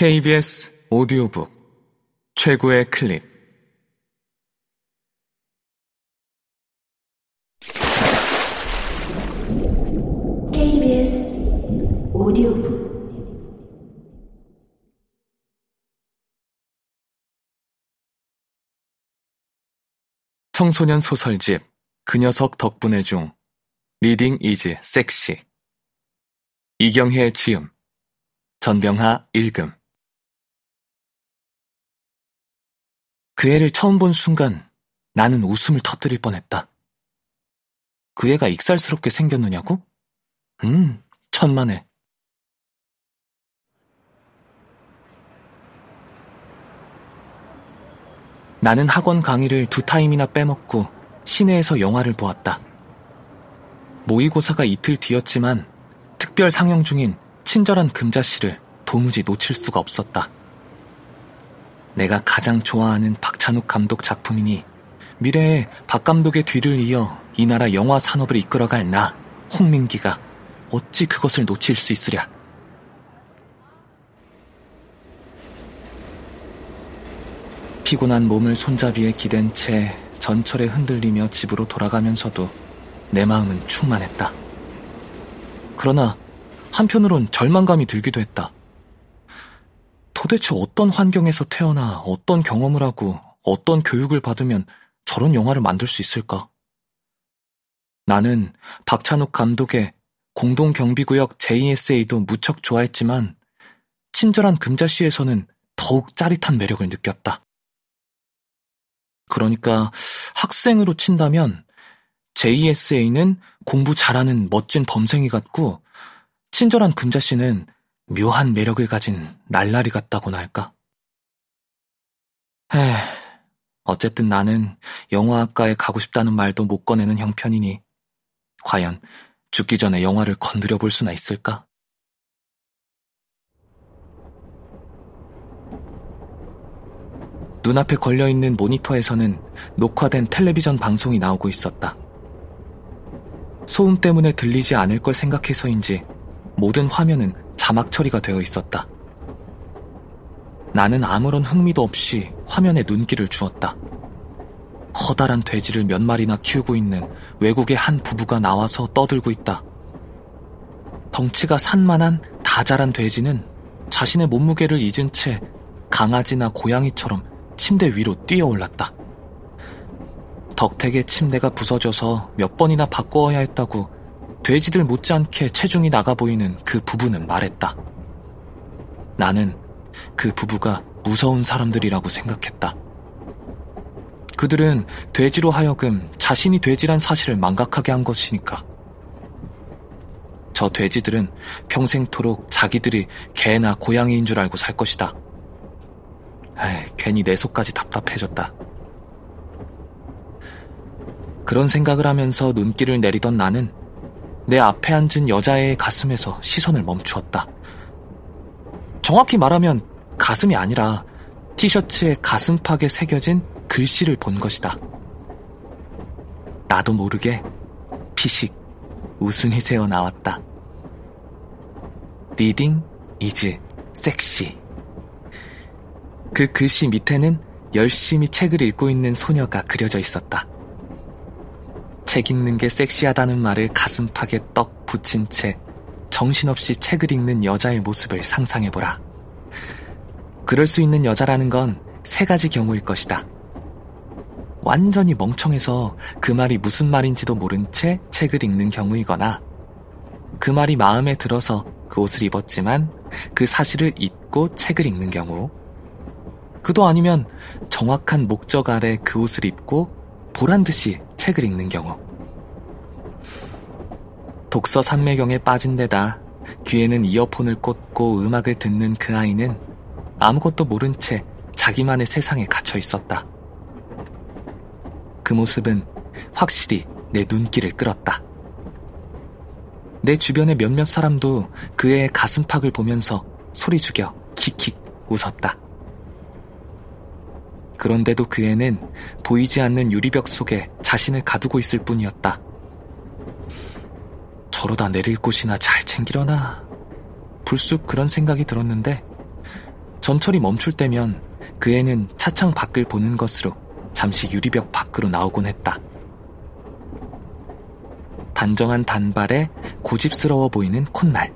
KBS 오디오북 최고의 클립. KBS 오디오북. 청소년 소설집 그 녀석 덕분에 중 리딩 이즈 섹시. 이경혜 지음 전병하 읽음 그 애를 처음 본 순간 나는 웃음을 터뜨릴 뻔했다. 그 애가 익살스럽게 생겼느냐고? 음, 천만에. 나는 학원 강의를 두 타임이나 빼먹고 시내에서 영화를 보았다. 모의고사가 이틀 뒤였지만 특별 상영 중인 친절한 금자씨를 도무지 놓칠 수가 없었다. 내가 가장 좋아하는 박찬욱 감독 작품이니 미래에 박 감독의 뒤를 이어 이 나라 영화 산업을 이끌어갈 나, 홍민기가 어찌 그것을 놓칠 수 있으랴. 피곤한 몸을 손잡이에 기댄 채 전철에 흔들리며 집으로 돌아가면서도 내 마음은 충만했다. 그러나 한편으론 절망감이 들기도 했다. 도대체 어떤 환경에서 태어나 어떤 경험을 하고 어떤 교육을 받으면 저런 영화를 만들 수 있을까? 나는 박찬욱 감독의 공동경비구역 JSA도 무척 좋아했지만 친절한 금자씨에서는 더욱 짜릿한 매력을 느꼈다. 그러니까 학생으로 친다면 JSA는 공부 잘하는 멋진 범생이 같고 친절한 금자씨는 묘한 매력을 가진 날라리 같다고나 할까? 에, 어쨌든 나는 영화학과에 가고 싶다는 말도 못 꺼내는 형편이니 과연 죽기 전에 영화를 건드려 볼 수나 있을까? 눈앞에 걸려있는 모니터에서는 녹화된 텔레비전 방송이 나오고 있었다. 소음 때문에 들리지 않을 걸 생각해서인지 모든 화면은 자막 처리가 되어 있었다. 나는 아무런 흥미도 없이 화면에 눈길을 주었다. 커다란 돼지를 몇 마리나 키우고 있는 외국의 한 부부가 나와서 떠들고 있다. 덩치가 산만한 다 자란 돼지는 자신의 몸무게를 잊은 채 강아지나 고양이처럼 침대 위로 뛰어올랐다. 덕택의 침대가 부서져서 몇 번이나 바꾸어야 했다고 돼지들 못지않게 체중이 나가 보이는 그 부부는 말했다. 나는 그 부부가 무서운 사람들이라고 생각했다. 그들은 돼지로 하여금 자신이 돼지란 사실을 망각하게 한 것이니까. 저 돼지들은 평생토록 자기들이 개나 고양이인 줄 알고 살 것이다. 에이, 괜히 내 속까지 답답해졌다. 그런 생각을 하면서 눈길을 내리던 나는 내 앞에 앉은 여자의 가슴에서 시선을 멈추었다. 정확히 말하면 가슴이 아니라 티셔츠의 가슴팍에 새겨진 글씨를 본 것이다. 나도 모르게 피식 웃음이 새어 나왔다. Reading is sexy. 그 글씨 밑에는 열심히 책을 읽고 있는 소녀가 그려져 있었다. 책 읽는 게 섹시하다는 말을 가슴팍에 떡 붙인 채 정신없이 책을 읽는 여자의 모습을 상상해보라. 그럴 수 있는 여자라는 건 세 가지 경우일 것이다. 완전히 멍청해서 그 말이 무슨 말인지도 모른 채 책을 읽는 경우이거나 그 말이 마음에 들어서 그 옷을 입었지만 그 사실을 잊고 책을 읽는 경우 그도 아니면 정확한 목적 아래 그 옷을 입고 보란 듯이 책을 읽는 경우 독서 산매경에 빠진 데다 귀에는 이어폰을 꽂고 음악을 듣는 그 아이는 아무것도 모른 채 자기만의 세상에 갇혀 있었다. 그 모습은 확실히 내 눈길을 끌었다. 내 주변의 몇몇 사람도 그의 가슴팍을 보면서 소리 죽여 킥킥 웃었다. 그런데도 그 애는 보이지 않는 유리벽 속에 자신을 가두고 있을 뿐이었다. 저러다 내릴 곳이나 잘 챙기려나. 불쑥 그런 생각이 들었는데 전철이 멈출 때면 그 애는 차창 밖을 보는 것으로 잠시 유리벽 밖으로 나오곤 했다. 단정한 단발에 고집스러워 보이는 콧날.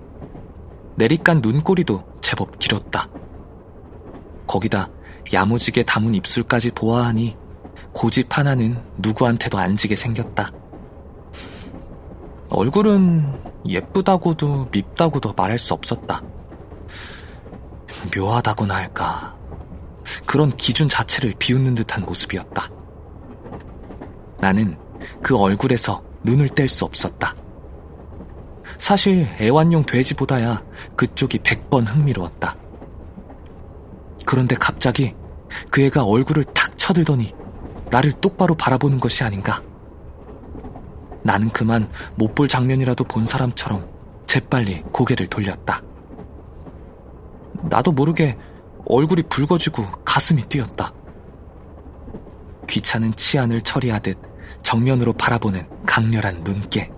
내리깐 눈꼬리도 제법 길었다. 거기다 야무지게 담은 입술까지 보아하니 고집 하나는 누구한테도 안 지게 생겼다. 얼굴은 예쁘다고도 밉다고도 말할 수 없었다. 묘하다고나 할까. 그런 기준 자체를 비웃는 듯한 모습이었다. 나는 그 얼굴에서 눈을 뗄 수 없었다. 사실 애완용 돼지보다야 그쪽이 백번 흥미로웠다. 그런데 갑자기 그 애가 얼굴을 탁 쳐들더니 나를 똑바로 바라보는 것이 아닌가. 나는 그만 못 볼 장면이라도 본 사람처럼 재빨리 고개를 돌렸다. 나도 모르게 얼굴이 붉어지고 가슴이 뛰었다. 귀찮은 치안을 처리하듯 정면으로 바라보는 강렬한 눈길.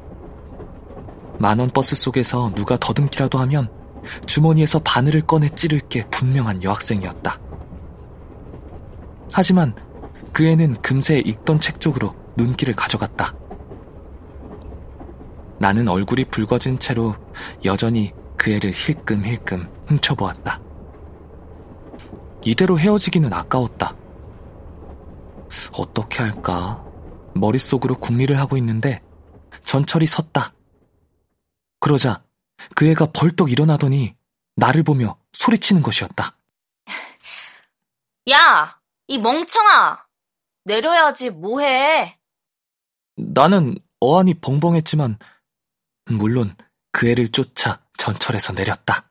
만원 버스 속에서 누가 더듬기라도 하면 주머니에서 바늘을 꺼내 찌를 게 분명한 여학생이었다. 하지만 그 애는 금세 읽던 책 쪽으로 눈길을 가져갔다. 나는 얼굴이 붉어진 채로 여전히 그 애를 힐끔힐끔 훔쳐보았다. 이대로 헤어지기는 아까웠다. 어떻게 할까? 머릿속으로 궁리를 하고 있는데 전철이 섰다. 그러자 그 애가 벌떡 일어나더니 나를 보며 소리치는 것이었다. 야, 이 멍청아! 내려야지 뭐해? 나는 어안이 벙벙했지만 물론 그 애를 쫓아 전철에서 내렸다.